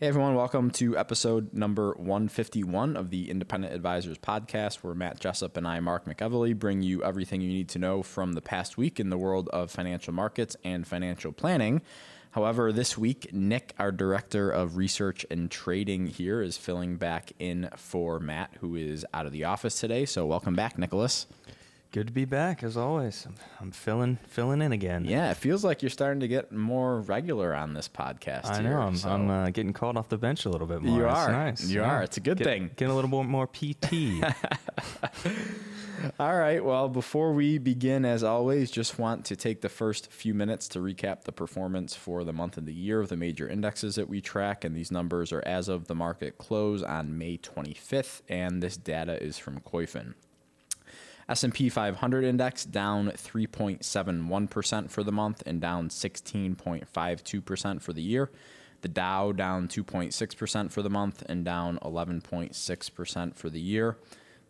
Hey everyone, welcome to episode number 151 of the Independent Advisors Podcast, where Matt Jessup and I, Mark McEvely, bring you everything you need to know from the past week in the world of financial markets and financial planning. However, this week, Nick, our Director of Research and Trading here, is filling back in for Matt, who is out of the office today. So, welcome back, Nicholas. Good to be back as always. I'm, I'm filling filling in again. Yeah, it feels like you're starting to get more regular on this podcast. I here, know. I'm, so- I'm uh, getting called off the bench a little bit more. You are. nice. You are. It's a good Get- thing. Getting a little bit more PT. All right. Well, before we begin, as always, just want to take the first few minutes to recap the performance for the month and the year of the major indexes that we track. And these numbers are as of the market close on May 25th. And this data is from Koyfin. S&P 500 index down 3.71% for the month and down 16.52% for the year. The Dow down 2.6% for the month and down 11.6% for the year.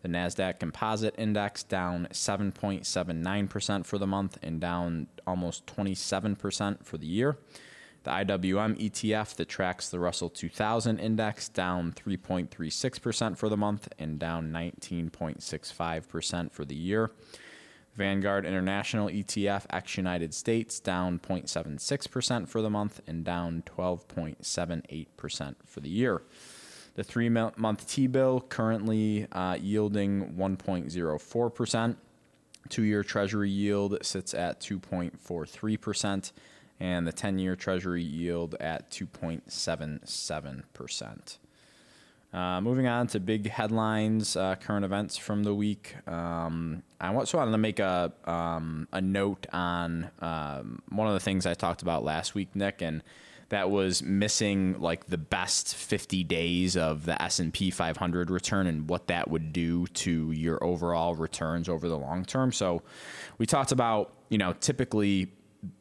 The Nasdaq Composite Index down 7.79% for the month and down almost 27% for the year. The IWM ETF that tracks the Russell 2000 index down 3.36% for the month and down 19.65% for the year. Vanguard International ETF ex United States down 0.76% for the month and down 12.78% for the year. The three month T bill currently uh, yielding 1.04%. Two year Treasury yield sits at 2.43%, and the 10 year Treasury yield at 2.77%. Uh, moving on to big headlines, uh, current events from the week. Um, I want, so I wanted to make a um, a note on um, one of the things I talked about last week, Nick, and that was missing like the best 50 days of the S&P 500 return and what that would do to your overall returns over the long term. So we talked about, you know, typically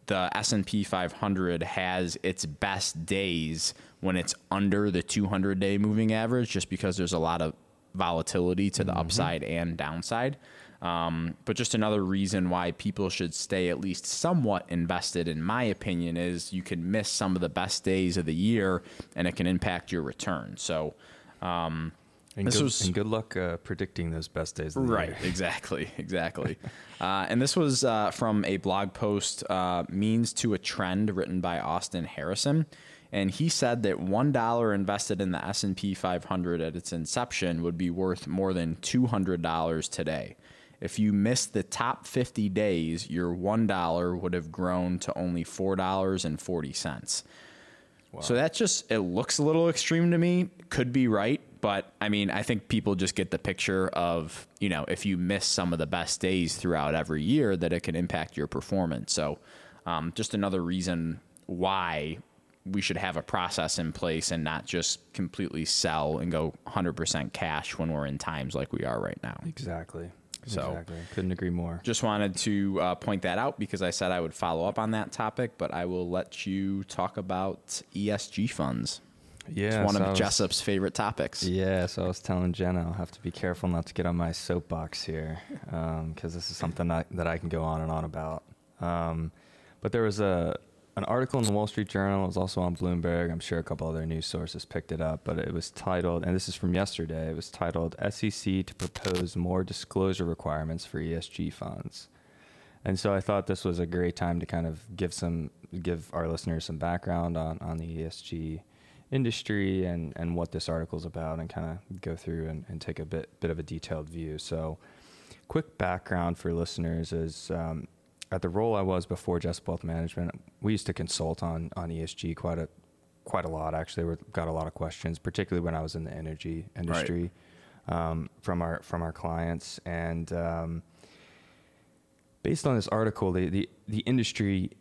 the S&P 500 has its best days when it's under the 200 day moving average just because there's a lot of volatility to the upside and downside. Um, but just another reason why people should stay at least somewhat invested, in my opinion, is you can miss some of the best days of the year and it can impact your return. So, um, and, This good, was- and good luck uh, predicting those best days of the Right, year. exactly, exactly. uh, and this was uh, from a blog post, uh, Means to a Trend, written by Austin Harrison. And he said that one dollar invested in the S and P 500 at its inception would be worth more than two hundred dollars today. If you missed the top 50 days, your one dollar would have grown to only four dollars and forty cents. So that just it looks a little extreme to me. Could be right, but I mean, I think people just get the picture of, you know, if you miss some of the best days throughout every year that it can impact your performance. So, um, just another reason why we should have a process in place and not just completely sell and go 100% cash when we're in times like we are right now. Exactly. So- exactly. Couldn't agree more. Just wanted to uh, point that out because I said I would follow up on that topic, but I will let you talk about ESG funds. Yeah. It's one so of was- Jessup's favorite topics. Yeah, so I was telling Jenna I'll have to be careful not to get on my soapbox here because this is something I, that I can go on and on about. Um, but there was a an article in the Wall Street Journal. It was also on Bloomberg. I'm sure a couple other news sources picked it up, but it was titled, and this is from yesterday. It was titled "SEC to propose more disclosure requirements for ESG funds." And so I thought this was a great time to kind of give some give our listeners some background on, on the ESG industry and, and what this article is about and kind of go through and, and take a bit bit of a detailed view. So quick background for listeners is um, at the role I was before Jessup Wealth Management, we used to consult on on ESG quite a quite a lot actually. We got a lot of questions, particularly when I was in the energy industry um, from our from our clients and um, based on this article, the, the, the industry,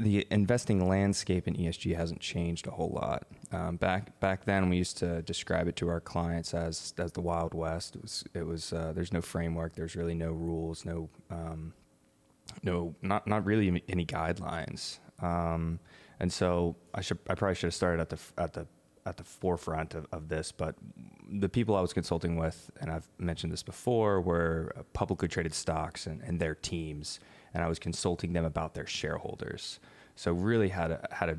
the investing landscape in ESG hasn't changed a whole lot. Um, back back then, we used to describe it to our clients as as the Wild West. It was it was uh, there's no framework, there's really no rules, no um, no, not not really any guidelines. Um, and so I should I probably should have started at the at the at the forefront of, of this, but the people I was consulting with, and I've mentioned this before, were publicly traded stocks and, and their teams, and I was consulting them about their shareholders. So really had a, had a,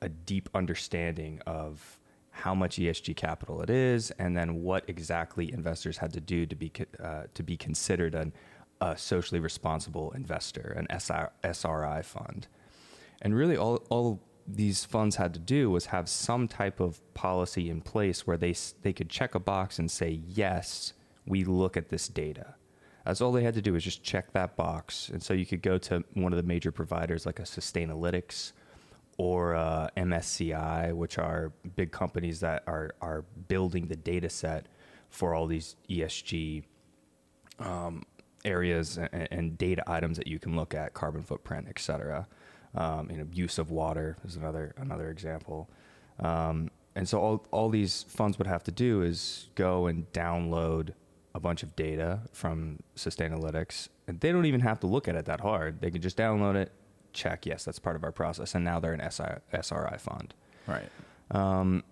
a deep understanding of how much ESG capital it is, and then what exactly investors had to do to be uh, to be considered an, a socially responsible investor, an SRI fund. And really, all, all these funds had to do was have some type of policy in place where they, they could check a box and say, yes, we look at this data. That's all they had to do was just check that box. And so you could go to one of the major providers like a Sustainalytics or uh, MSCI, which are big companies that are, are building the data set for all these ESG um, areas and, and, data items that you can look at, carbon footprint, et cetera. Um, you know, use of water is another another example. Um, and so all, all these funds would have to do is go and download a bunch of data from Sustainalytics. And they don't even have to look at it that hard. They can just download it, check, yes, that's part of our process. And now they're an SI, SRI fund. Right. Um,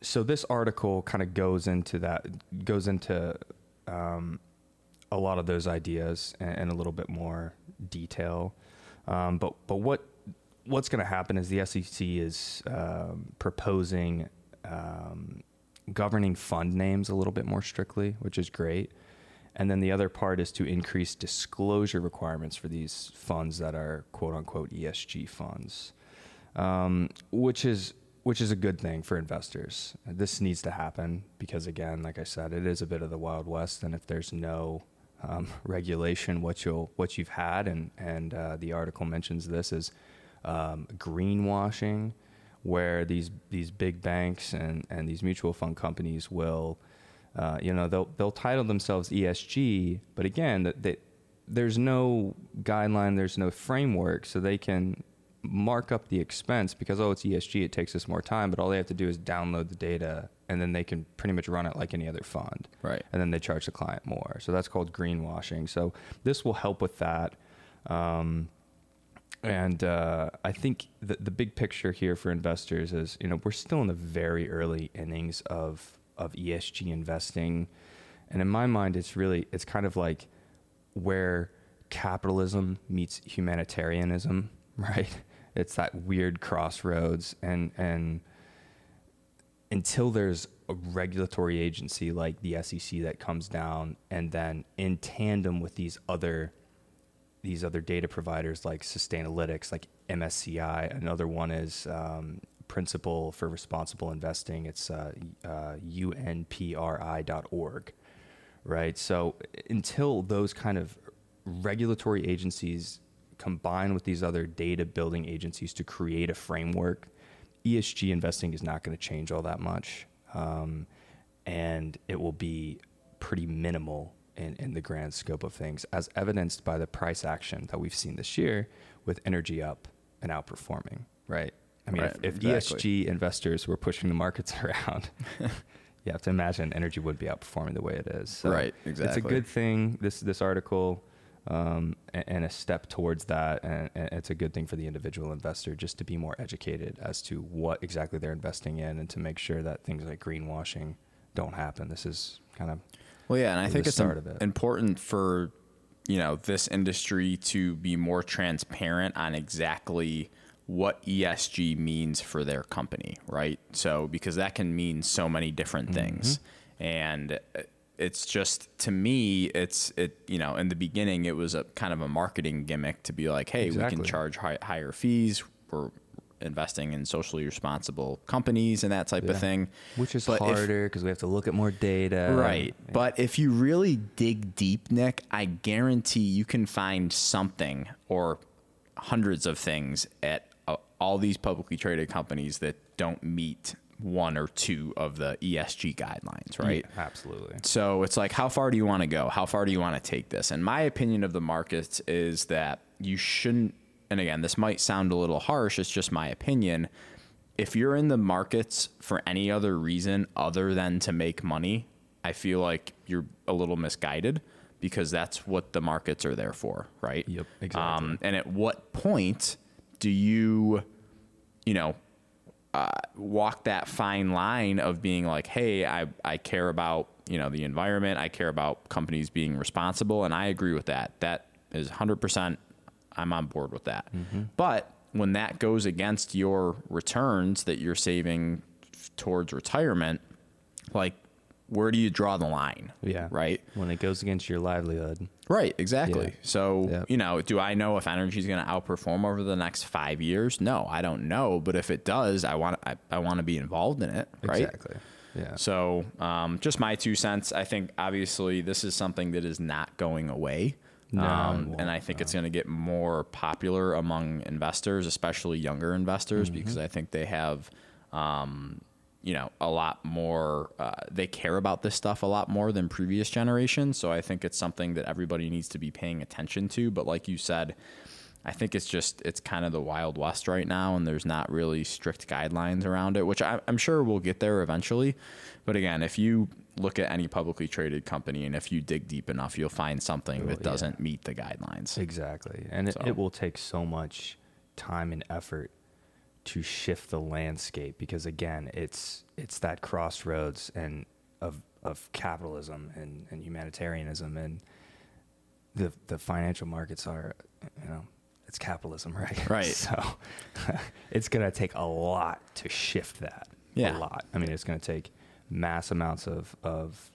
so this article kind of goes into that, goes into um, a lot of those ideas and, and a little bit more detail. Um, but but what what's going to happen is the SEC is um, proposing um, governing fund names a little bit more strictly, which is great. And then the other part is to increase disclosure requirements for these funds that are quote unquote ESG funds, um, which is which is a good thing for investors. This needs to happen because again, like I said, it is a bit of the wild west, and if there's no um, regulation, what you'll what you've had, and and uh, the article mentions this as um, greenwashing, where these these big banks and and these mutual fund companies will, uh, you know, they'll they'll title themselves ESG, but again, that they, there's no guideline, there's no framework, so they can mark up the expense because oh it's ESG, it takes us more time, but all they have to do is download the data and then they can pretty much run it like any other fund. Right. And then they charge the client more. So that's called greenwashing. So this will help with that. Um, and uh, I think the, the big picture here for investors is, you know, we're still in the very early innings of of ESG investing, and in my mind, it's really it's kind of like where capitalism meets humanitarianism, right? It's that weird crossroads, and and until there's a regulatory agency like the SEC that comes down and then in tandem with these other these other data providers like Sustainalytics, like MSCI. Another one is um, Principle for Responsible Investing. It's uh, uh, unpri.org, right? So until those kind of regulatory agencies combine with these other data building agencies to create a framework ESG investing is not going to change all that much, um, and it will be pretty minimal in, in the grand scope of things, as evidenced by the price action that we've seen this year with energy up and outperforming. Right? I mean, right, if, if exactly. ESG investors were pushing the markets around. you have to imagine energy would be outperforming the way it is. So right, exactly. It's a good thing. This this article um, and, and, a step towards that. And, and, it's a good thing for the individual investor just to be more educated as to what exactly they're investing in and to make sure that things like greenwashing don't happen. This is kind of well, yeah, and I think it's it. important for you know this industry to be more transparent on exactly what ESG means for their company, right? So because that can mean so many different mm-hmm. things, and uh, it's just to me it's it you know in the beginning it was a kind of a marketing gimmick to be like hey exactly. we can charge high, higher fees we're investing in socially responsible companies and that type yeah. of thing which is but harder because we have to look at more data right yeah. but if you really dig deep nick i guarantee you can find something or hundreds of things at uh, all these publicly traded companies that don't meet one or two of the ESG guidelines, right? Yeah, absolutely. So it's like, how far do you want to go? How far do you want to take this? And my opinion of the markets is that you shouldn't, and again, this might sound a little harsh, it's just my opinion. If you're in the markets for any other reason other than to make money, I feel like you're a little misguided because that's what the markets are there for, right? Yep, exactly. Um, and at what point do you, you know, uh, walk that fine line of being like, hey, I, I care about you know the environment, I care about companies being responsible, and I agree with that. That is 100%. I'm on board with that. Mm-hmm. But when that goes against your returns that you're saving towards retirement, like where do you draw the line? Yeah. Right. When it goes against your livelihood. Right, exactly. Yeah. So, Yeah. you know, do I know if energy is going to outperform over the next five years? No, I don't know. But if it does, I want I, I want to be involved in it. Right. Exactly. Yeah. So, um, just my two cents. I think obviously this is something that is not going away. No, um, and I think it's going to get more popular among investors, especially younger investors, Mm-hmm. because I think they have, um, you know, a lot more. Uh, they care about this stuff a lot more than previous generations. So I think it's something that everybody needs to be paying attention to. But like you said, I think it's just it's kind of the wild west right now, and there's not really strict guidelines around it, which I, I'm sure we'll get there eventually. But again, if you look at any publicly traded company, and if you dig deep enough, you'll find something that doesn't meet the guidelines. Exactly. And it, it will take so much time and effort to shift the landscape because again, it's it's that crossroads and of of capitalism and, and humanitarianism and the the financial markets are you know it's capitalism, right? Right. So it's gonna take a lot to shift that. Yeah. A lot. I mean it's gonna take mass amounts of of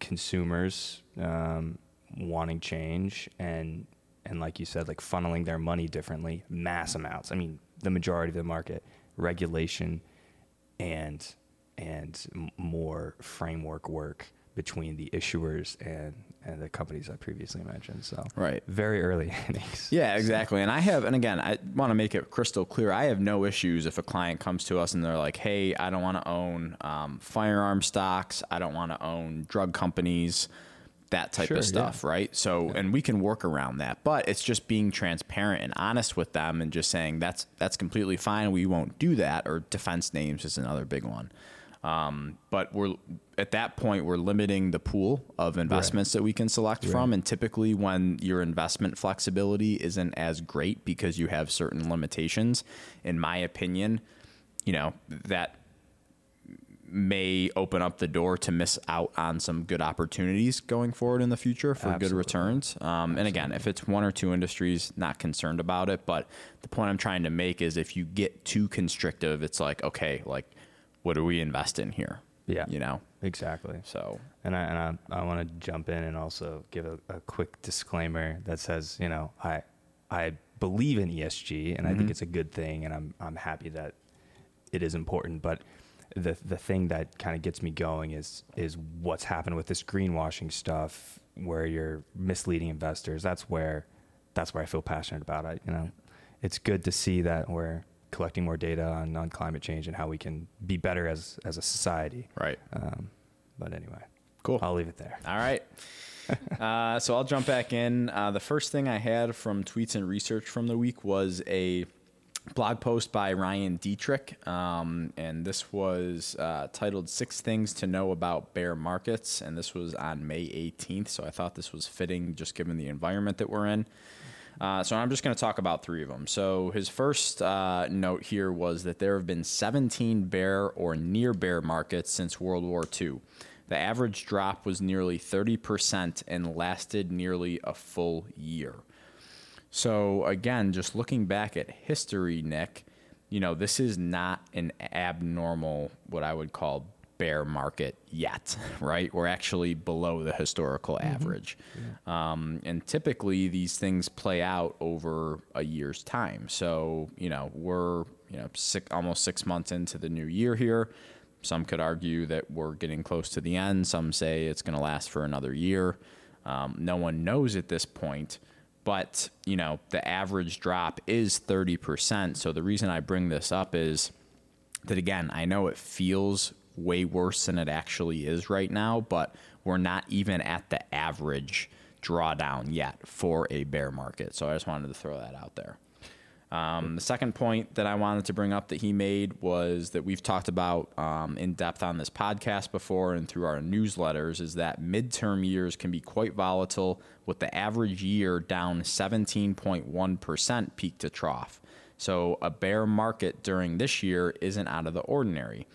consumers um, wanting change and and like you said, like funneling their money differently, mass amounts. I mean, the majority of the market, regulation, and and more framework work between the issuers and and the companies I previously mentioned. So Right. very early innings. Yeah, exactly. And I have, and again, I want to make it crystal clear. I have no issues if a client comes to us and they're like, "Hey, I don't want to own um, firearm stocks. I don't want to own drug companies." That type Sure, of yeah. stuff, right? So, and we can work around that, but it's just being transparent and honest with them, and just saying that's that's completely fine. We won't do that. Or defense names is another big one. Um, but we're at that point we're limiting the pool of investments that we can select from, and typically when your investment flexibility isn't as great because you have certain limitations, in my opinion, you know that may open up the door to miss out on some good opportunities going forward in the future for good returns. Um, and again, if it's one or two industries, not concerned about it. But the point I'm trying to make is if you get too constrictive, it's like, okay, like, what do we invest in here? Yeah. You know? Exactly. So, And I, and I, I want to jump in and also give a, a quick disclaimer that says, you know, I, I believe in ESG and I think mm-hmm. it's a good thing and I'm, I'm happy that it is important. But the, the thing that kind of gets me going is, is what's happened with this greenwashing stuff where you're misleading investors. That's where, that's where I feel passionate about it. You know, it's good to see that we're collecting more data on, on climate change and how we can be better as, as a society. right. Um, but anyway, Cool. I'll leave it there. All right. uh, so I'll jump back in. Uh, the first thing I had from tweets and research from the week was a blog post by Ryan Detrick. Um, and this was uh, titled Six Things to Know About Bear Markets. And this was on May 18th. So I thought this was fitting just given the environment that we're in. Uh, so I'm just going to talk about three of them. So his first uh, note here was that there have been 17 bear or near bear markets since World War II. The average drop was nearly 30% and lasted nearly a full year. So again, just looking back at history, Nick, you know, this is not an abnormal, what I would call bear market yet, right? We're actually below the historical average. Um, and typically these things play out over a year's time. So, you know, we're, you know, six, almost six months into the new year here. Some could argue that we're getting close to the end. Some say it's going to last for another year. Um, no one knows at this point, but you know the average drop is 30%. So the reason I bring this up is that again, I know it feels way worse than it actually is right now, but we're not even at the average drawdown yet for a bear market. So I just wanted to throw that out there. Um, the second point that I wanted to bring up that he made was that we've talked about um, in depth on this podcast before and through our newsletters is that midterm years can be quite volatile with the average year down 17.1% peak to trough. So a bear market during this year isn't out of the ordinary.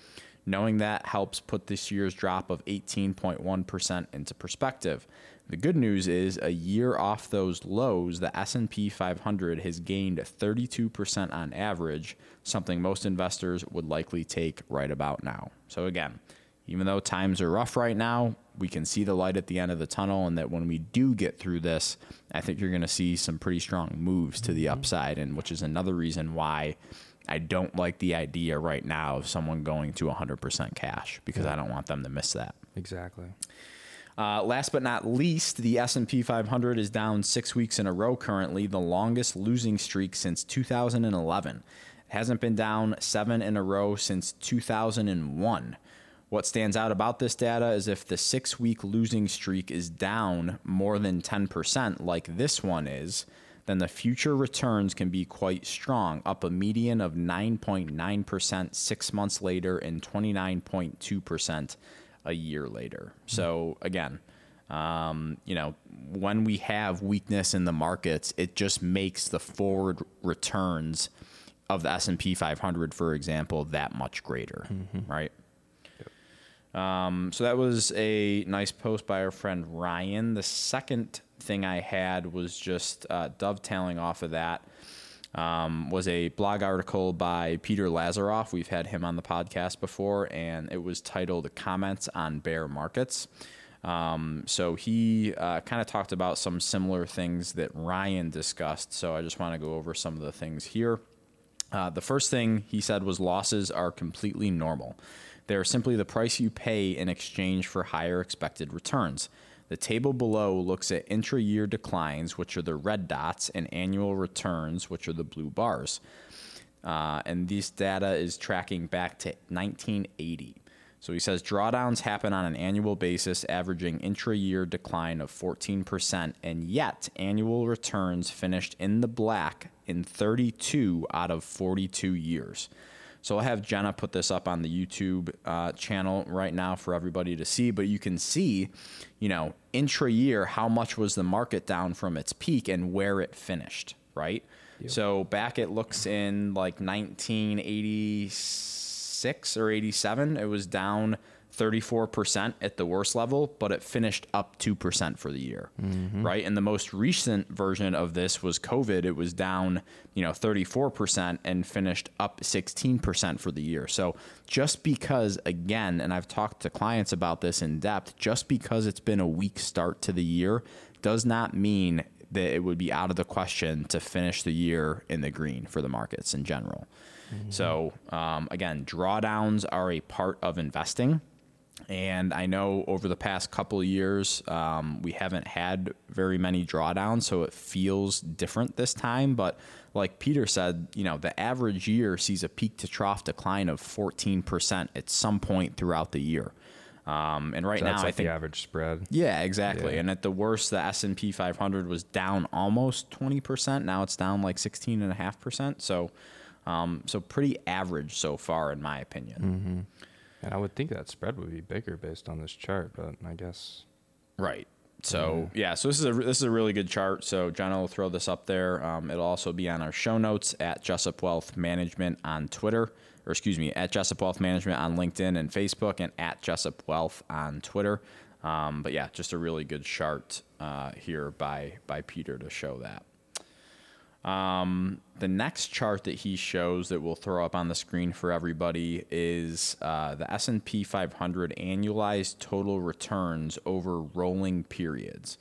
Knowing that helps put this year's drop of 18.1% into perspective. The good news is a year off those lows, the S&P 500 has gained 32% on average, something most investors would likely take right about now. So again, even though times are rough right now, we can see the light at the end of the tunnel and that when we do get through this, I think you're going to see some pretty strong moves to the mm-hmm. upside and which is another reason why I don't like the idea right now of someone going to 100% cash because I don't want them to miss that. Exactly. Uh, last but not least, the S&P 500 is down six weeks in a row currently, the longest losing streak since 2011. It hasn't been down seven in a row since 2001. What stands out about this data is if the six week losing streak is down more than 10%, like this one is, then the future returns can be quite strong, up a median of 9.9% six months later and 29.2% a year later. So, again, um, you know, when we have weakness in the markets, it just makes the forward returns of the S&P 500, for example, that much greater, right? Um, so that was a nice post by our friend Ryan. The second thing I had was just uh, dovetailing off of that. Um, was a blog article by Peter Lazaroff. We've had him on the podcast before, and it was titled "Comments on Bear Markets." Um, so he uh, kind of talked about some similar things that Ryan discussed. So I just want to go over some of the things here. Uh, the first thing he said was losses are completely normal. They are simply the price you pay in exchange for higher expected returns. The table below looks at intra year declines, which are the red dots, and annual returns, which are the blue bars. Uh, and this data is tracking back to 1980. So he says drawdowns happen on an annual basis, averaging intra year decline of 14%, and yet annual returns finished in the black in 32 out of 42 years. So I'll have Jenna put this up on the YouTube uh, channel right now for everybody to see. But you can see, you know, intra year, how much was the market down from its peak and where it finished, right? So back it looks in like 1986 or 87, it was down 34% at the worst level, but it finished up 2% for the year, right? And the most recent version of this was COVID. It was down, you know, 34% and finished up 16% for the year. So just because, again, and I've talked to clients about this in depth, just because it's been a weak start to the year does not mean that it would be out of the question to finish the year in the green for the markets in general. So, um, again, drawdowns are a part of investing. And I know over the past couple of years, um, we haven't had very many drawdowns, so it feels different this time. But like Peter said, you know, the average year sees a peak to trough decline of 14% at some point throughout the year. Um, and right So now, that's I think the average spread. yeah, exactly. Yeah. And at the worst, the S and P 500 was down almost 20 percent. Now it's down like 16 and a half percent. So, um, so pretty average so far, in my opinion. And I would think that spread would be bigger based on this chart, but I guess Right. So yeah, so this is a this is a really good chart. So John will throw this up there. Um, it'll also be on our show notes at Jessup Wealth Management on Twitter, or excuse me, at Jessup Wealth Management on LinkedIn and Facebook, and at Jessup Wealth on Twitter. Um, but yeah, just a really good chart uh, here by by Peter to show that. Um, the next chart that he shows that we'll throw up on the screen for everybody is uh, the S&P 500 annualized total returns over rolling periods,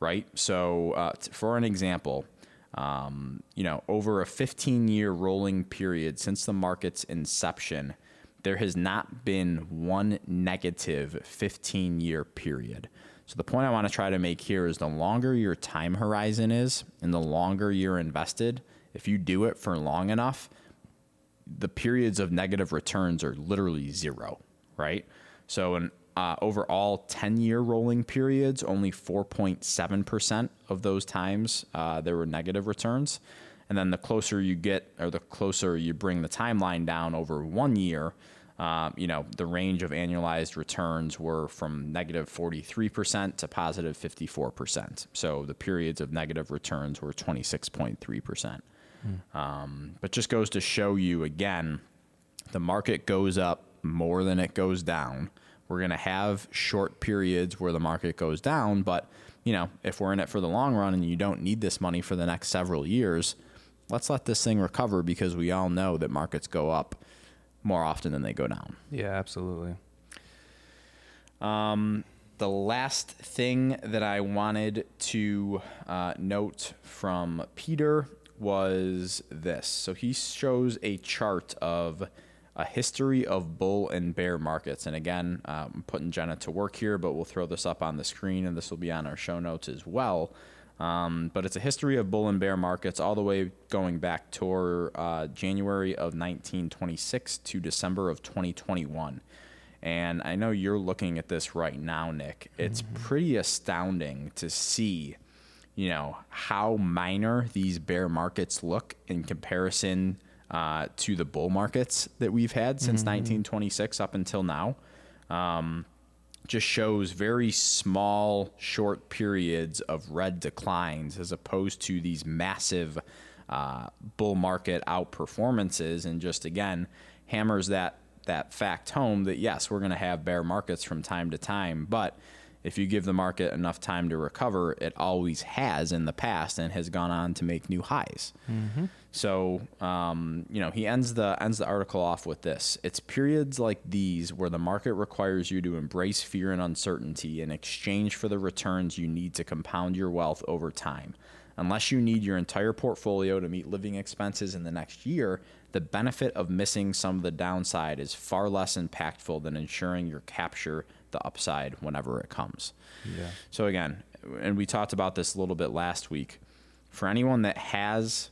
right? So, uh, for an example, um, you know, over a 15-year rolling period since the market's inception, there has not been one negative 15-year period. So the point I want to try to make here is the longer your time horizon is and the longer you're invested, if you do it for long enough, the periods of negative returns are literally zero, right? So in uh, overall 10 year rolling periods, only 4.7% of those times uh, there were negative returns. And then the closer you get, or the closer you bring the timeline down over one year, uh, you know, the range of annualized returns were from negative 43% to positive 54%. So the periods of negative returns were 26.3%. Mm. Um, but just goes to show you again, the market goes up more than it goes down. We're going to have short periods where the market goes down, but you know, if we're in it for the long run and you don't need this money for the next several years, let's let this thing recover because we all know that markets go up more often than they go down. Yeah, absolutely. Um, the last thing that I wanted to uh, note from Peter was this. So he shows a chart of a history of bull and bear markets. And again, uh, I'm putting Jenna to work here, but we'll throw this up on the screen and this will be on our show notes as well. Um, but it's a history of bull and bear markets all the way going back to uh, January of 1926 to December of 2021. And I know you're looking at this right now, Nick. It's mm-hmm. pretty astounding to see, you know, how minor these bear markets look in comparison uh, to the bull markets that we've had since mm-hmm. 1926 up until now. Um, just shows very small, short periods of red declines as opposed to these massive uh, bull market outperformances, and just again hammers that that fact home that yes, we're going to have bear markets from time to time, but if you give the market enough time to recover, it always has in the past and has gone on to make new highs. Mm-hmm. So, um, you know, he ends the ends the article off with this: It's periods like these where the market requires you to embrace fear and uncertainty in exchange for the returns you need to compound your wealth over time. Unless you need your entire portfolio to meet living expenses in the next year, the benefit of missing some of the downside is far less impactful than ensuring you capture the upside whenever it comes. Yeah. So again, and we talked about this a little bit last week. For anyone that has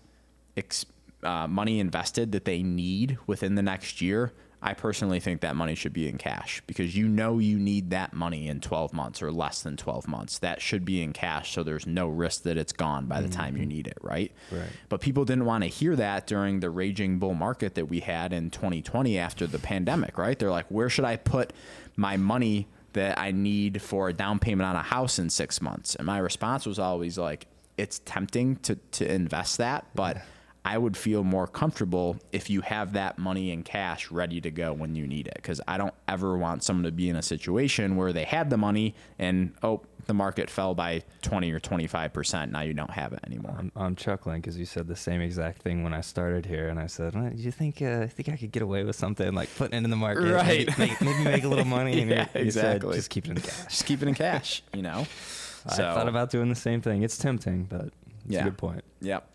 ex- uh, money invested that they need within the next year, I personally think that money should be in cash because you know you need that money in 12 months or less than 12 months. That should be in cash so there's no risk that it's gone by the mm-hmm. time you need it, right? Right. But people didn't want to hear that during the raging bull market that we had in 2020 after the pandemic, right? They're like, "Where should I put my money that I need for a down payment on a house in 6 months?" And my response was always like, "It's tempting to to invest that, but yeah I would feel more comfortable if you have that money in cash ready to go when you need it. Because I don't ever want someone to be in a situation where they had the money and, oh, the market fell by 20 or 25%. Now you don't have it anymore. I'm, I'm chuckling because you said the same exact thing when I started here. And I said, well, do you think, uh, think I could get away with something like putting it in the market? Right. Maybe, maybe make a little money. And yeah, you exactly. Said, just keep it in cash. Just keep it in cash, you know? I thought about doing the same thing. It's tempting, but it's yeah. a good point. Yep.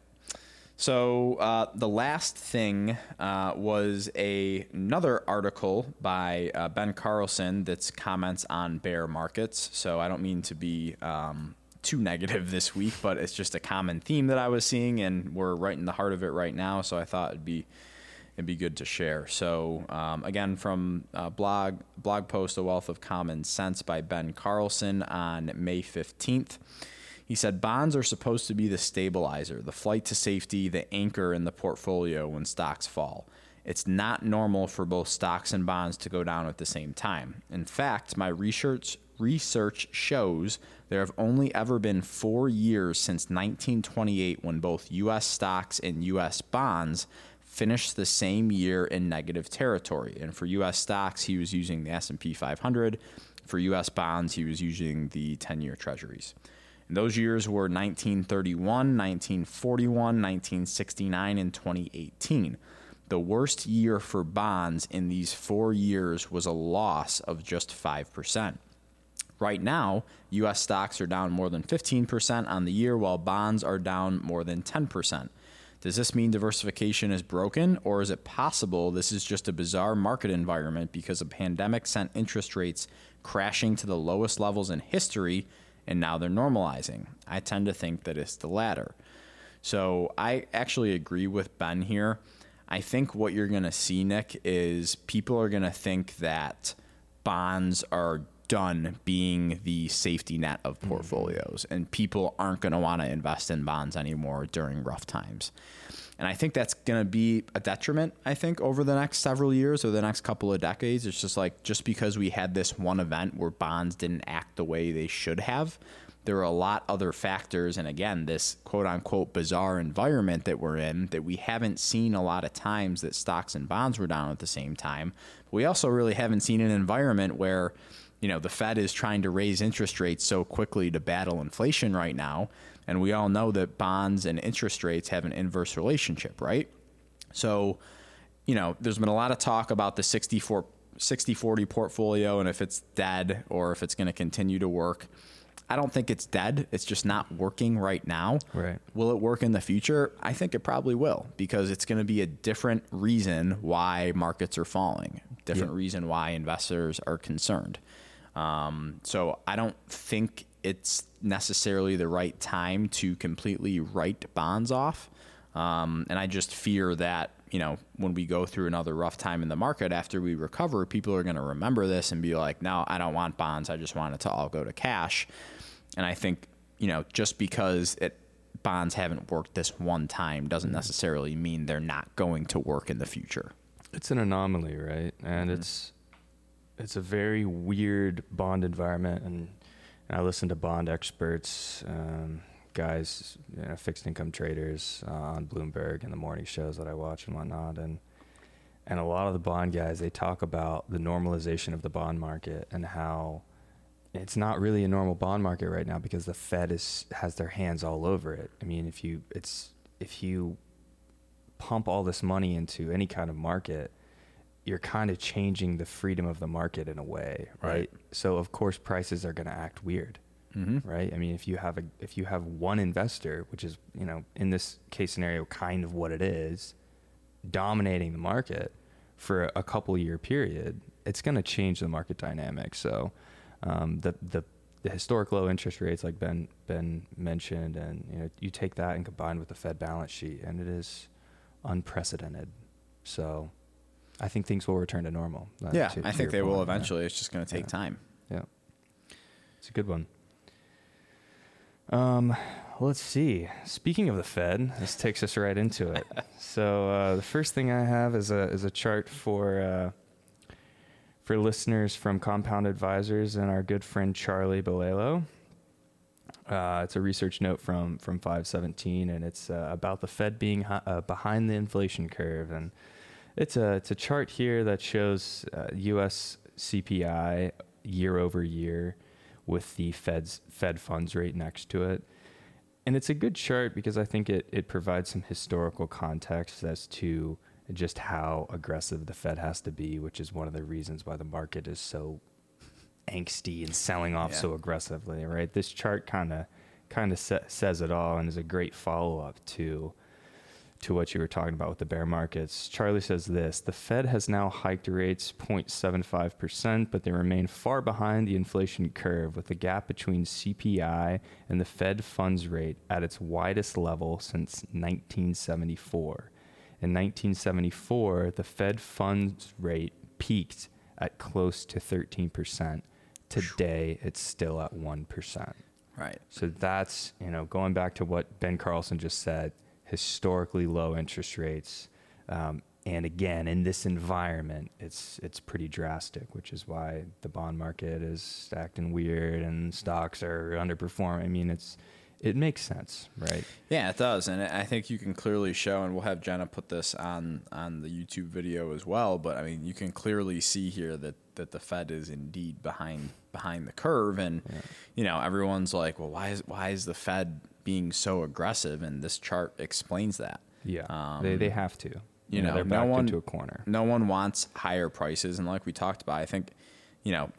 So uh, the last thing uh, was a, another article by uh, Ben Carlson that's comments on bear markets. So I don't mean to be um, too negative this week, but it's just a common theme that I was seeing, and we're right in the heart of it right now. So I thought it'd be it'd be good to share. So um, again, from uh, blog blog post, "A Wealth of Common Sense" by Ben Carlson on May fifteenth. He said bonds are supposed to be the stabilizer, the flight to safety, the anchor in the portfolio when stocks fall. It's not normal for both stocks and bonds to go down at the same time. In fact, my research research shows there have only ever been 4 years since 1928 when both US stocks and US bonds finished the same year in negative territory. And for US stocks, he was using the S&P 500. For US bonds, he was using the 10-year treasuries. And those years were 1931, 1941, 1969, and 2018. The worst year for bonds in these four years was a loss of just 5%. Right now, US stocks are down more than 15% on the year, while bonds are down more than 10%. Does this mean diversification is broken, or is it possible this is just a bizarre market environment because a pandemic sent interest rates crashing to the lowest levels in history and now they're normalizing. I tend to think that it's the latter. So I actually agree with Ben here. I think what you're going to see, Nick, is people are going to think that bonds are done being the safety net of mm-hmm. portfolios, and people aren't going to want to invest in bonds anymore during rough times. And I think that's going to be a detriment, I think, over the next several years or the next couple of decades. It's just like just because we had this one event where bonds didn't act the way they should have, there are a lot other factors. And again, this quote unquote bizarre environment that we're in that we haven't seen a lot of times that stocks and bonds were down at the same time. We also really haven't seen an environment where you know the Fed is trying to raise interest rates so quickly to battle inflation right now and we all know that bonds and interest rates have an inverse relationship, right? So, you know, there's been a lot of talk about the 64 60 40 portfolio and if it's dead or if it's going to continue to work. I don't think it's dead. It's just not working right now. Right. Will it work in the future? I think it probably will because it's going to be a different reason why markets are falling, different yeah. reason why investors are concerned. Um, so I don't think it's necessarily the right time to completely write bonds off. Um, and I just fear that, you know, when we go through another rough time in the market after we recover, people are going to remember this and be like, no, I don't want bonds. I just want it to all go to cash. And I think, you know, just because it bonds haven't worked this one time doesn't necessarily mean they're not going to work in the future. It's an anomaly, right? And mm-hmm. it's it's a very weird bond environment and and I listen to bond experts, um, guys, you know, fixed income traders uh, on Bloomberg and the morning shows that I watch and whatnot, and and a lot of the bond guys they talk about the normalization of the bond market and how it's not really a normal bond market right now because the Fed is has their hands all over it. I mean, if you it's if you pump all this money into any kind of market, you're kind of changing the freedom of the market in a way, right? right. So of course prices are going to act weird, mm-hmm. right? I mean, if you have a if you have one investor, which is you know in this case scenario kind of what it is, dominating the market for a couple year period, it's going to change the market dynamic. So um, the the the historic low interest rates, like Ben Ben mentioned, and you know you take that and combine with the Fed balance sheet, and it is unprecedented. So I think things will return to normal. Uh, yeah, to, I think they point, will eventually. Yeah. It's just going to take yeah. time. Yeah, it's a good one. Um, let's see. Speaking of the Fed, this takes us right into it. so uh, the first thing I have is a is a chart for uh, for listeners from Compound Advisors and our good friend Charlie Bilello. Uh, it's a research note from from 517, and it's uh, about the Fed being hi- uh, behind the inflation curve and it's a it's a chart here that shows uh, U.S. CPI year over year with the Fed's Fed funds rate next to it. And it's a good chart because I think it, it provides some historical context as to just how aggressive the Fed has to be, which is one of the reasons why the market is so angsty and selling off yeah. so aggressively, right? This chart kind of kind of sa- says it all and is a great follow up to to what you were talking about with the bear markets. Charlie says this The Fed has now hiked rates 0.75%, but they remain far behind the inflation curve, with the gap between CPI and the Fed funds rate at its widest level since 1974. In 1974, the Fed funds rate peaked at close to 13%. Today, it's still at 1%. Right. So that's, you know, going back to what Ben Carlson just said historically low interest rates. Um, and again, in this environment, it's it's pretty drastic, which is why the bond market is acting weird and stocks are underperforming. I mean, it's it makes sense, right? Yeah, it does, and I think you can clearly show, and we'll have Jenna put this on on the YouTube video as well. But I mean, you can clearly see here that that the Fed is indeed behind behind the curve, and yeah. you know everyone's like, well, why is why is the Fed being so aggressive, and this chart explains that. Yeah, um, they they have to. You, you know, know, they're no one, into a corner. No one wants higher prices, and like we talked about, I think, you know,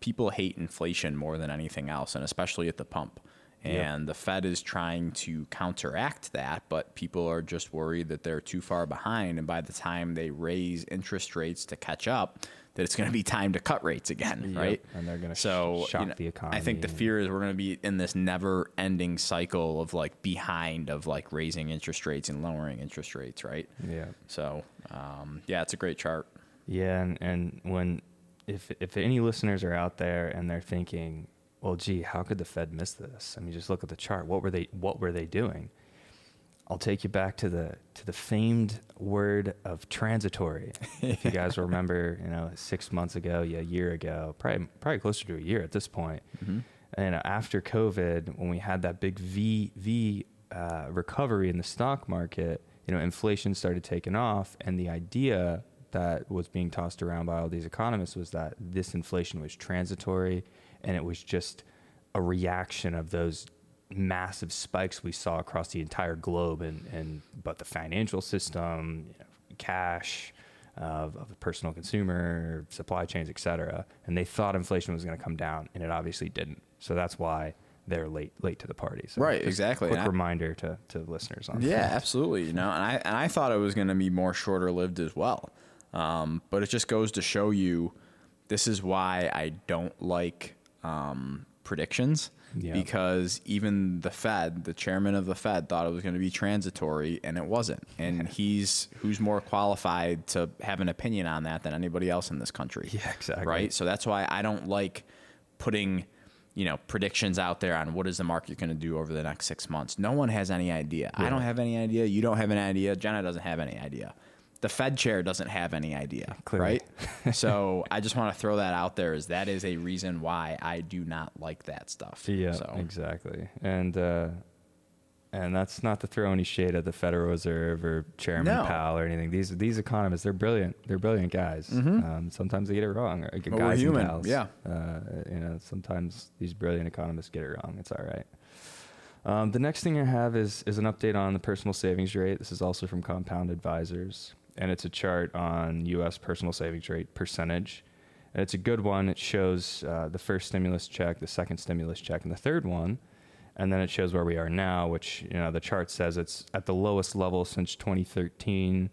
people hate inflation more than anything else, and especially at the pump. And yep. the Fed is trying to counteract that, but people are just worried that they're too far behind. And by the time they raise interest rates to catch up, that it's going to be time to cut rates again, yep. right? And they're going to so shock you know, the economy. I think the fear is we're going to be in this never-ending cycle of like behind of like raising interest rates and lowering interest rates, right? Yeah. So um, yeah, it's a great chart. Yeah, and, and when if if any listeners are out there and they're thinking, well, gee, how could the Fed miss this? I mean, just look at the chart. What were they What were they doing? I'll take you back to the to the famed word of transitory. if you guys remember, you know, six months ago, yeah, a year ago, probably probably closer to a year at this point. Mm-hmm. And after COVID, when we had that big V V uh, recovery in the stock market, you know, inflation started taking off, and the idea that was being tossed around by all these economists was that this inflation was transitory, and it was just a reaction of those massive spikes we saw across the entire globe and, and but the financial system, you know, cash, of, of the personal consumer, supply chains, et cetera. And they thought inflation was going to come down, and it obviously didn't. So that's why they're late late to the party. So Right, exactly. Quick And I- reminder to, to listeners on Yeah, that. absolutely. You know, and I and I thought it was going to be more shorter lived as well. Um, but it just goes to show you, this is why I don't like um, predictions. Yeah. Because even the Fed, the chairman of the Fed, thought it was going to be transitory, and it wasn't. And he's who's more qualified to have an opinion on that than anybody else in this country. Yeah, exactly. Right. So that's why I don't like putting you know predictions out there on what is the market going to do over the next six months no one has any idea i don't have any idea you don't have any idea jenna doesn't have any idea the fed chair doesn't have any idea Clearly. right so i just want to throw that out there as that is a reason why i do not like that stuff Yeah, so exactly. And uh, and that's not to throw any shade at the Federal Reserve or Chairman No. Powell or anything. These these economists, they're brilliant. They're brilliant guys. Um, sometimes they get it wrong. Or, Mm-hmm. we're guys and human, gals. yeah. Uh, you know, sometimes these brilliant economists get it wrong. It's all right. Um, the next thing I have is is an update on the personal savings rate. This is also from Compound Advisors, and it's a chart on U.S. personal savings rate percentage. And it's a good one. It shows uh, the first stimulus check, the second stimulus check, and the third one, and then it shows where we are now. Which you know the chart says it's at the lowest level since 2013.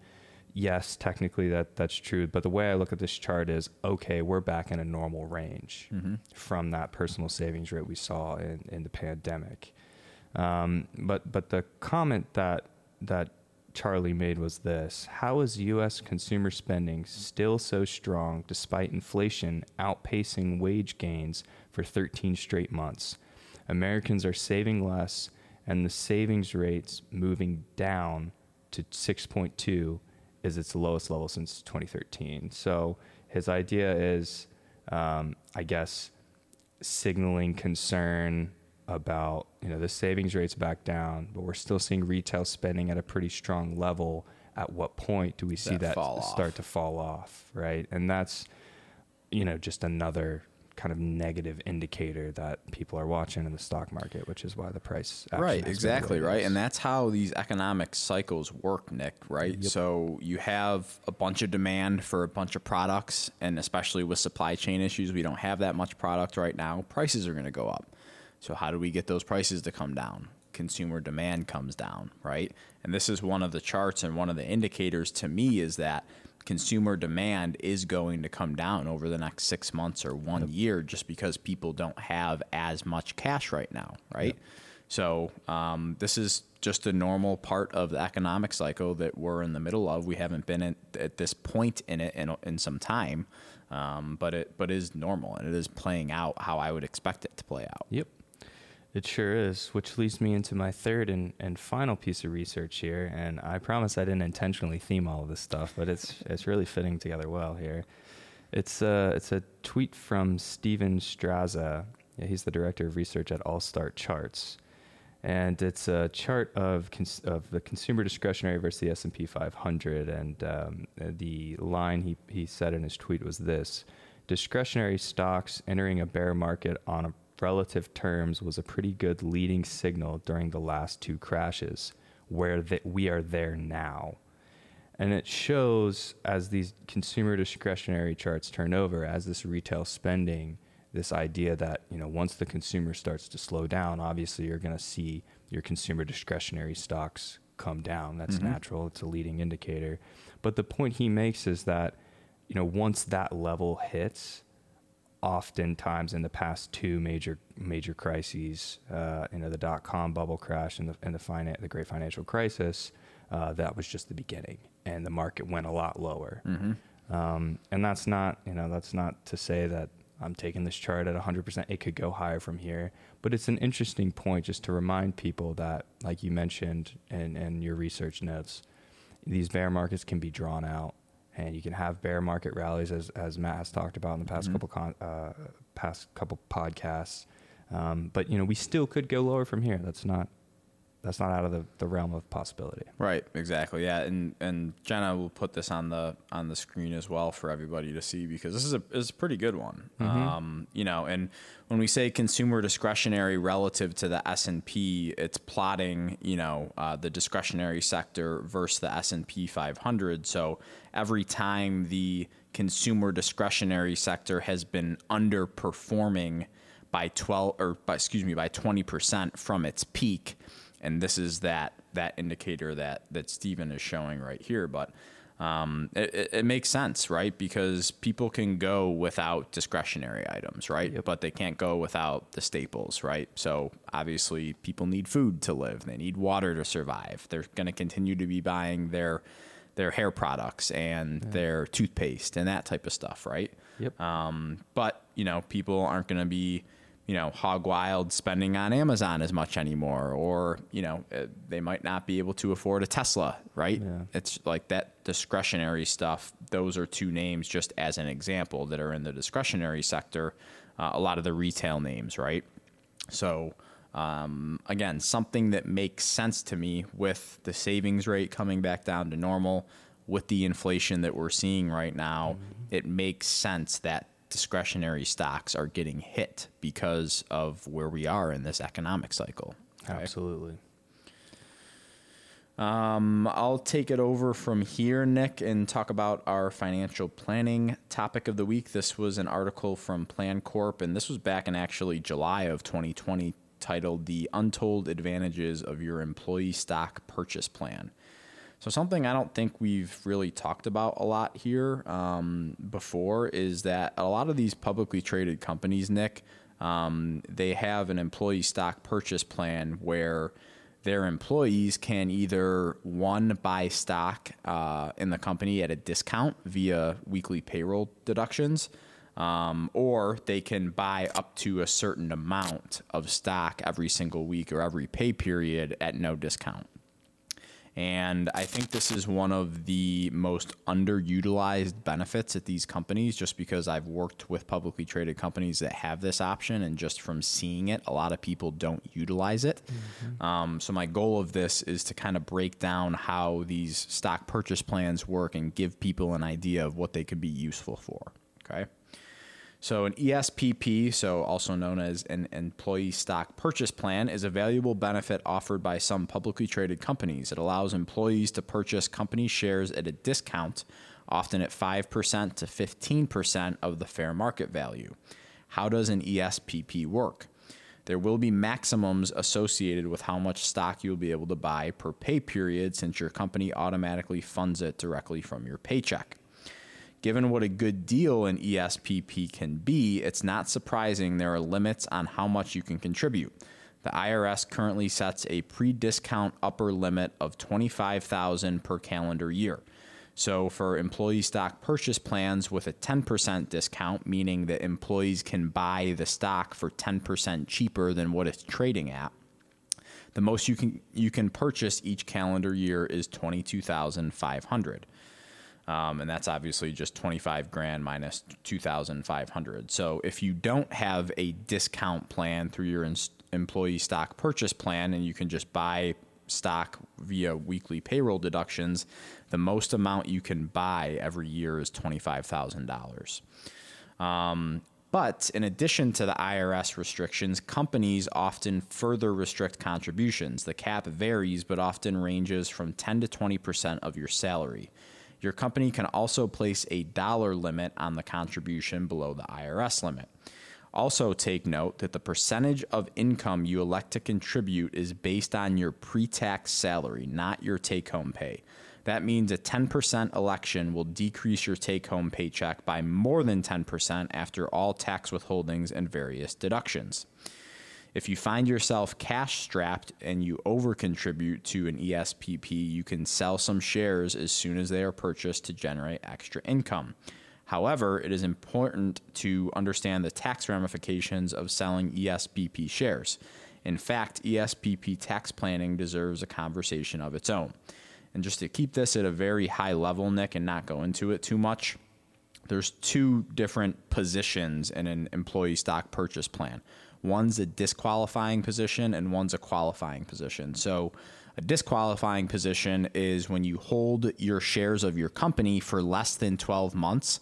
Yes, technically that that's true, but the way I look at this chart is okay. We're back in a normal range from that personal savings rate we saw in, in the pandemic. Um, but but the comment that that Charlie made was this: How is U.S. consumer spending still so strong despite inflation outpacing wage gains for 13 straight months? Americans are saving less, and the savings rates moving down to 6.2 is its lowest level since 2013. So his idea is, um, I guess, signaling concern about you know the savings rates back down, but we're still seeing retail spending at a pretty strong level. At what point do we see That that, fall off. start to fall off, right? And that's you know just another kind of negative indicator that people are watching in the stock market, which is why the price right exactly right and that's how these economic cycles work nick right so you have a bunch of demand for a bunch of products and especially with supply chain issues we don't have that much product right now prices are going to go up so how do we get those prices to come down consumer demand comes down right and this is one of the charts and one of the indicators to me is that consumer demand is going to come down over the next six months or one year just because people don't have as much cash right now right so um, this is just a normal part of the economic cycle that we're in the middle of. We haven't been in, at this point in it in, in some time, um, but it but is normal and it is playing out how I would expect it to play out. Yep. It sure is, which leads me into my third and, and final piece of research here. And I promise I didn't intentionally theme all of this stuff, but it's it's really fitting together well here. It's a, it's a tweet from Steven Strazza. Yeah, he's the director of research at All Star Charts. And it's a chart of, cons- of the consumer discretionary versus the S&P 500. And um, the line he, he said in his tweet was this. Discretionary stocks entering a bear market on a relative terms was a pretty good leading signal during the last two crashes, where we are there now. And it shows as these consumer discretionary charts turn over, as this retail spending, this idea that, you know, once the consumer starts to slow down, obviously you're going to see your consumer discretionary stocks come down. That's mm-hmm. natural. It's a leading indicator. But the point he makes is that, you know, once that level hits, oftentimes in the past two major major crises, uh, you know, the dot com bubble crash and the and the finan- the great financial crisis, uh, that was just the beginning, and the market went a lot lower. Um, and that's not, you know, that's not to say that I'm taking this chart at 100%. It could go higher from here. But it's an interesting point just to remind people that, like you mentioned in, in your research notes, these bear markets can be drawn out. And you can have bear market rallies, as, as Matt has talked about in the past mm-hmm. couple con, uh, past couple podcasts. Um, but you know, we still could go lower from here. That's not that's not out of the, the realm of possibility. Right, exactly. Yeah, and and Jenna will put this on the on the screen as well for everybody to see because this is a is a pretty good one. Mm-hmm. Um, you know, and when we say consumer discretionary relative to the S and P, it's plotting you know uh, the discretionary sector versus the S and P 500. So every time the consumer discretionary sector has been underperforming by 12 or by, excuse me by 20% from its peak and this is that that indicator that that Steven is showing right here. But um, it, it, makes sense, right? Because people can go without discretionary items, right? Yep. But they can't go without the staples, right? So obviously, people need food to live. They need water to survive. They're going to continue to be buying their their hair products and yeah. their toothpaste and that type of stuff, right? Yep. Um, but you know, people aren't going to be you know, hog wild spending on Amazon as much anymore, or you know, uh, they might not be able to afford a Tesla, right? Yeah. It's like that discretionary stuff. Those are two names, just as an example, that are in the discretionary sector. Uh, a lot of the retail names, right? So. Um, again, something that makes sense to me with the savings rate coming back down to normal, with the inflation that we're seeing right now, mm-hmm. it makes sense that discretionary stocks are getting hit because of where we are in this economic cycle. Okay? Absolutely. Um, I'll take it over from here, Nick, and talk about our financial planning topic of the week. This was an article from Plancorp, and this was back in actually July of 2020, titled The Untold Advantages of Your Employee Stock Purchase Plan. So something I don't think we've really talked about a lot here um, before is that a lot of these publicly traded companies, Nick, um, they have an employee stock purchase plan where their employees can either one buy stock uh, in the company at a discount via weekly payroll deductions. Um, or they can buy up to a certain amount of stock every single week or every pay period at no discount. And I think this is one of the most underutilized benefits at these companies, just because I've worked with publicly traded companies that have this option. And just from seeing it, a lot of people don't utilize it. Mm-hmm. Um, so, my goal of this is to kind of break down how these stock purchase plans work and give people an idea of what they could be useful for. Okay. So, an ESPP, so also known as an employee stock purchase plan, is a valuable benefit offered by some publicly traded companies. It allows employees to purchase company shares at a discount, often at 5% to 15% of the fair market value. How does an ESPP work? There will be maximums associated with how much stock you'll be able to buy per pay period since your company automatically funds it directly from your paycheck. Given what a good deal an ESPP can be, it's not surprising there are limits on how much you can contribute. The IRS currently sets a pre-discount upper limit of 25,000 per calendar year. So for employee stock purchase plans with a 10% discount, meaning that employees can buy the stock for 10% cheaper than what it's trading at, the most you can you can purchase each calendar year is 22,500. Um, and that's obviously just 25 grand minus 2,500. So if you don't have a discount plan through your in- employee stock purchase plan and you can just buy stock via weekly payroll deductions, the most amount you can buy every year is $25,000. Um, but in addition to the IRS restrictions, companies often further restrict contributions. The cap varies, but often ranges from 10 to 20% of your salary. Your company can also place a dollar limit on the contribution below the IRS limit. Also, take note that the percentage of income you elect to contribute is based on your pre tax salary, not your take home pay. That means a 10% election will decrease your take home paycheck by more than 10% after all tax withholdings and various deductions. If you find yourself cash strapped and you over contribute to an ESPP, you can sell some shares as soon as they are purchased to generate extra income. However, it is important to understand the tax ramifications of selling ESPP shares. In fact, ESPP tax planning deserves a conversation of its own. And just to keep this at a very high level, Nick, and not go into it too much, there's two different positions in an employee stock purchase plan. One's a disqualifying position and one's a qualifying position. So, a disqualifying position is when you hold your shares of your company for less than 12 months.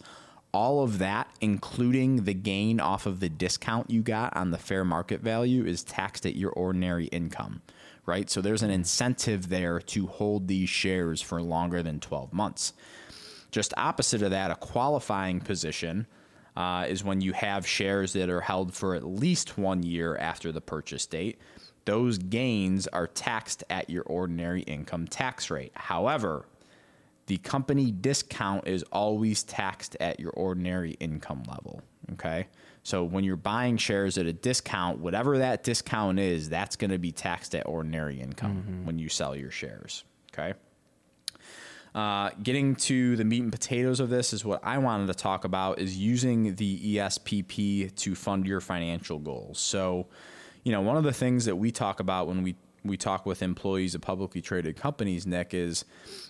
All of that, including the gain off of the discount you got on the fair market value, is taxed at your ordinary income, right? So there's an mm-hmm. incentive there to hold these shares for longer than 12 months. Just opposite of that, a qualifying position uh, is when you have shares that are held for at least one year after the purchase date. Those gains are taxed at your ordinary income tax rate. However, the company discount is always taxed at your ordinary income level. Okay. So when you're buying shares at a discount, whatever that discount is, that's going to be taxed at ordinary income mm-hmm. when you sell your shares. Okay. Uh, getting to the meat and potatoes of this is what I wanted to talk about is using the ESPP to fund your financial goals. So, you know, one of the things that we talk about when we we talk with employees of publicly traded companies, Nick, is,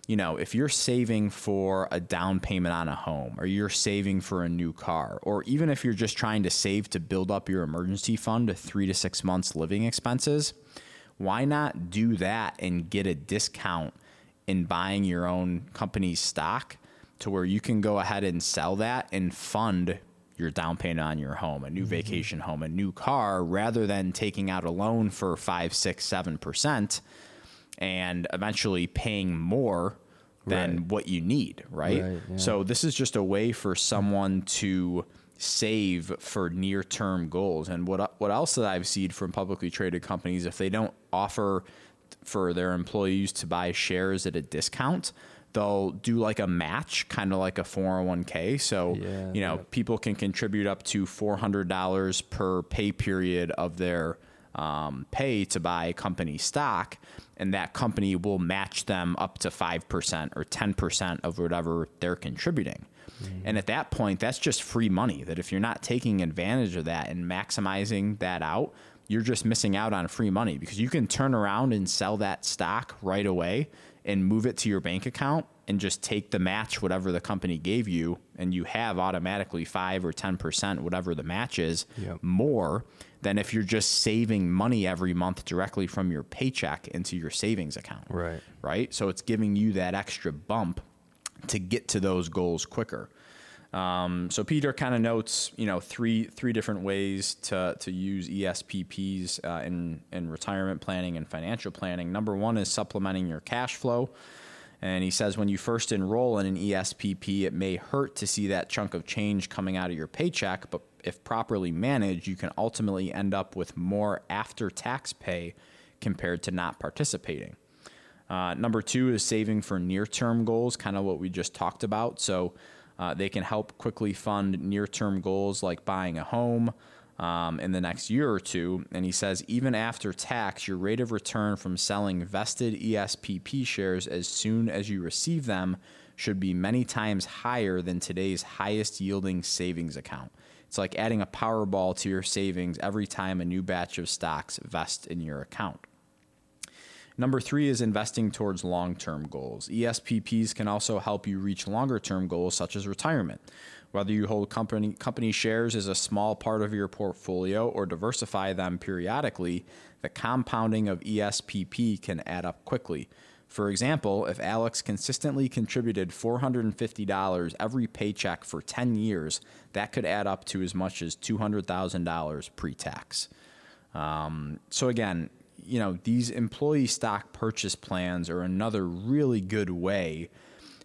you know, if you're saving for a down payment on a home or you're saving for a new car, or even if you're just trying to save to build up your emergency fund to three to six months living expenses, why not do that and get a discount in buying your own company's stock to where you can go ahead and sell that and fund your down payment on your home, a new mm-hmm. vacation home, a new car, rather than taking out a loan for five, six, seven percent and eventually paying more than right. what you need, right? right yeah. So this is just a way for someone to save for near-term goals. And what what else that I've seen from publicly traded companies, if they don't offer for their employees to buy shares at a discount, they'll do like a match, kind of like a 401k. So, yeah, you know, yeah. people can contribute up to $400 per pay period of their um, pay to buy company stock, and that company will match them up to 5% or 10% of whatever they're contributing. Mm-hmm. And at that point, that's just free money. That if you're not taking advantage of that and maximizing that out, you're just missing out on free money because you can turn around and sell that stock right away and move it to your bank account and just take the match, whatever the company gave you, and you have automatically five or 10%, whatever the match is, yep. more than if you're just saving money every month directly from your paycheck into your savings account. Right. Right. So it's giving you that extra bump to get to those goals quicker. Um, so Peter kind of notes, you know, three three different ways to to use ESPPs uh, in in retirement planning and financial planning. Number one is supplementing your cash flow. And he says when you first enroll in an ESPP, it may hurt to see that chunk of change coming out of your paycheck, but if properly managed, you can ultimately end up with more after tax pay compared to not participating. Uh, number two is saving for near term goals, kind of what we just talked about. So uh, they can help quickly fund near term goals like buying a home um, in the next year or two. And he says, even after tax, your rate of return from selling vested ESPP shares as soon as you receive them should be many times higher than today's highest yielding savings account. It's like adding a Powerball to your savings every time a new batch of stocks vest in your account. Number three is investing towards long term goals. ESPPs can also help you reach longer term goals such as retirement. Whether you hold company, company shares as a small part of your portfolio or diversify them periodically, the compounding of ESPP can add up quickly. For example, if Alex consistently contributed $450 every paycheck for 10 years, that could add up to as much as $200,000 pre tax. Um, so, again, you know, these employee stock purchase plans are another really good way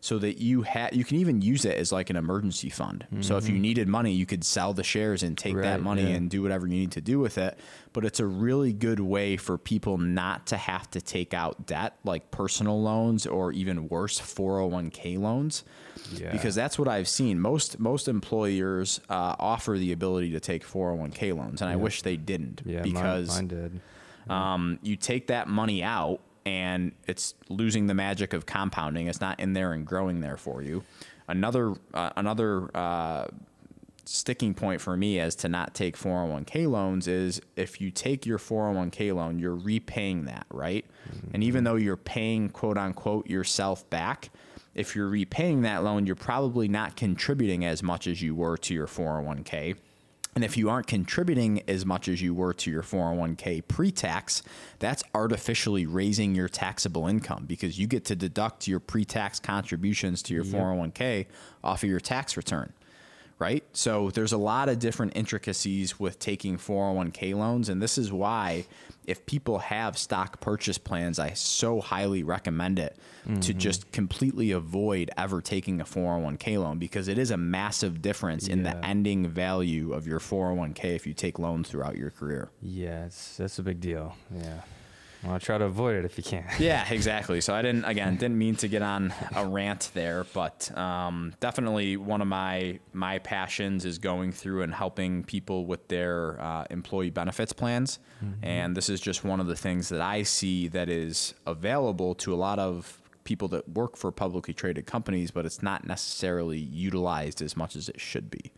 so that you ha- you can even use it as like an emergency fund. Mm-hmm. So if you needed money, you could sell the shares and take right, that money yeah. and do whatever you need to do with it. But it's a really good way for people not to have to take out debt like personal loans or even worse 401k loans. Yeah. Because that's what I've seen. Most most employers uh, offer the ability to take 401k loans, and yeah. I wish they didn't. Yeah, because mine, mine did. Um, you take that money out and it's losing the magic of compounding. It's not in there and growing there for you. Another uh, another uh, sticking point for me as to not take 401k loans is if you take your 401k loan, you're repaying that, right? Mm-hmm. And even though you're paying quote unquote yourself back, if you're repaying that loan, you're probably not contributing as much as you were to your 401k. And if you aren't contributing as much as you were to your 401k pre tax, that's artificially raising your taxable income because you get to deduct your pre tax contributions to your yep. 401k off of your tax return right? So there's a lot of different intricacies with taking 401k loans. And this is why, if people have stock purchase plans, I so highly recommend it mm-hmm. to just completely avoid ever taking a 401k loan because it is a massive difference yeah. in the ending value of your 401k if you take loans throughout your career. Yeah, it's, that's a big deal. Yeah. Well, try to avoid it if you can. yeah, exactly. So I didn't, again, didn't mean to get on a rant there, but um, definitely one of my my passions is going through and helping people with their uh, employee benefits plans, mm-hmm. and this is just one of the things that I see that is available to a lot of people that work for publicly traded companies, but it's not necessarily utilized as much as it should be.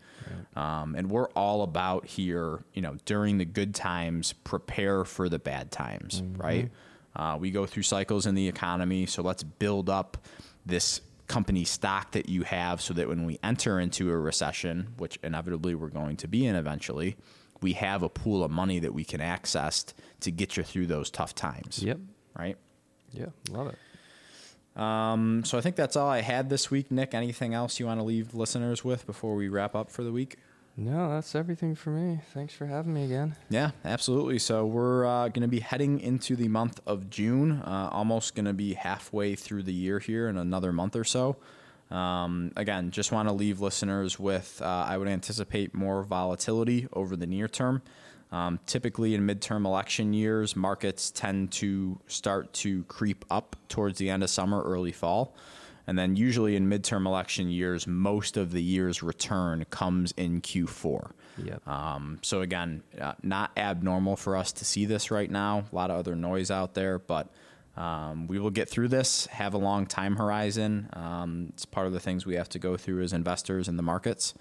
Um, and we're all about here, you know, during the good times, prepare for the bad times, mm-hmm. right? Uh, we go through cycles in the economy, so let's build up this company stock that you have so that when we enter into a recession, which inevitably we're going to be in eventually, we have a pool of money that we can access to get you through those tough times. Yep. Right? Yeah, love it. Um, so I think that's all I had this week. Nick, anything else you want to leave listeners with before we wrap up for the week? No, that's everything for me. Thanks for having me again. Yeah, absolutely. So we're uh, going to be heading into the month of June, uh, almost going to be halfway through the year here in another month or so. Um, again, just want to leave listeners with uh, I would anticipate more volatility over the near term. Um, typically, in midterm election years, markets tend to start to creep up towards the end of summer, early fall. And then, usually in midterm election years, most of the year's return comes in Q4. Yep. Um, so, again, uh, not abnormal for us to see this right now. A lot of other noise out there, but um, we will get through this, have a long time horizon. Um, it's part of the things we have to go through as investors in the markets.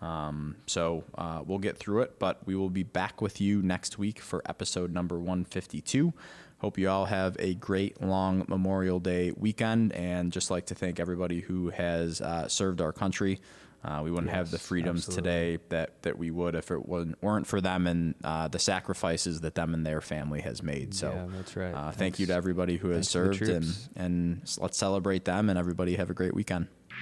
Um, so uh, we'll get through it, but we will be back with you next week for episode number 152. Hope you all have a great long Memorial Day weekend, and just like to thank everybody who has uh, served our country. Uh, we wouldn't yes, have the freedoms absolutely. today that, that we would if it wasn't, weren't for them and uh, the sacrifices that them and their family has made. So, yeah, that's right. Uh, thank you to everybody who has served, and, and let's celebrate them. And everybody have a great weekend.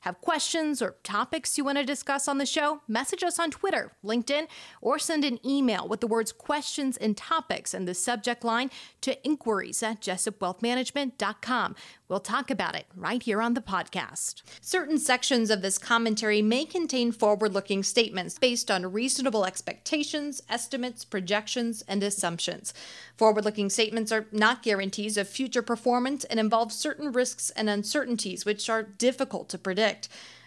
Have questions or topics you want to discuss on the show? Message us on Twitter, LinkedIn, or send an email with the words questions and topics in the subject line to inquiries at jessupwealthmanagement.com. We'll talk about it right here on the podcast. Certain sections of this commentary may contain forward looking statements based on reasonable expectations, estimates, projections, and assumptions. Forward looking statements are not guarantees of future performance and involve certain risks and uncertainties which are difficult to predict.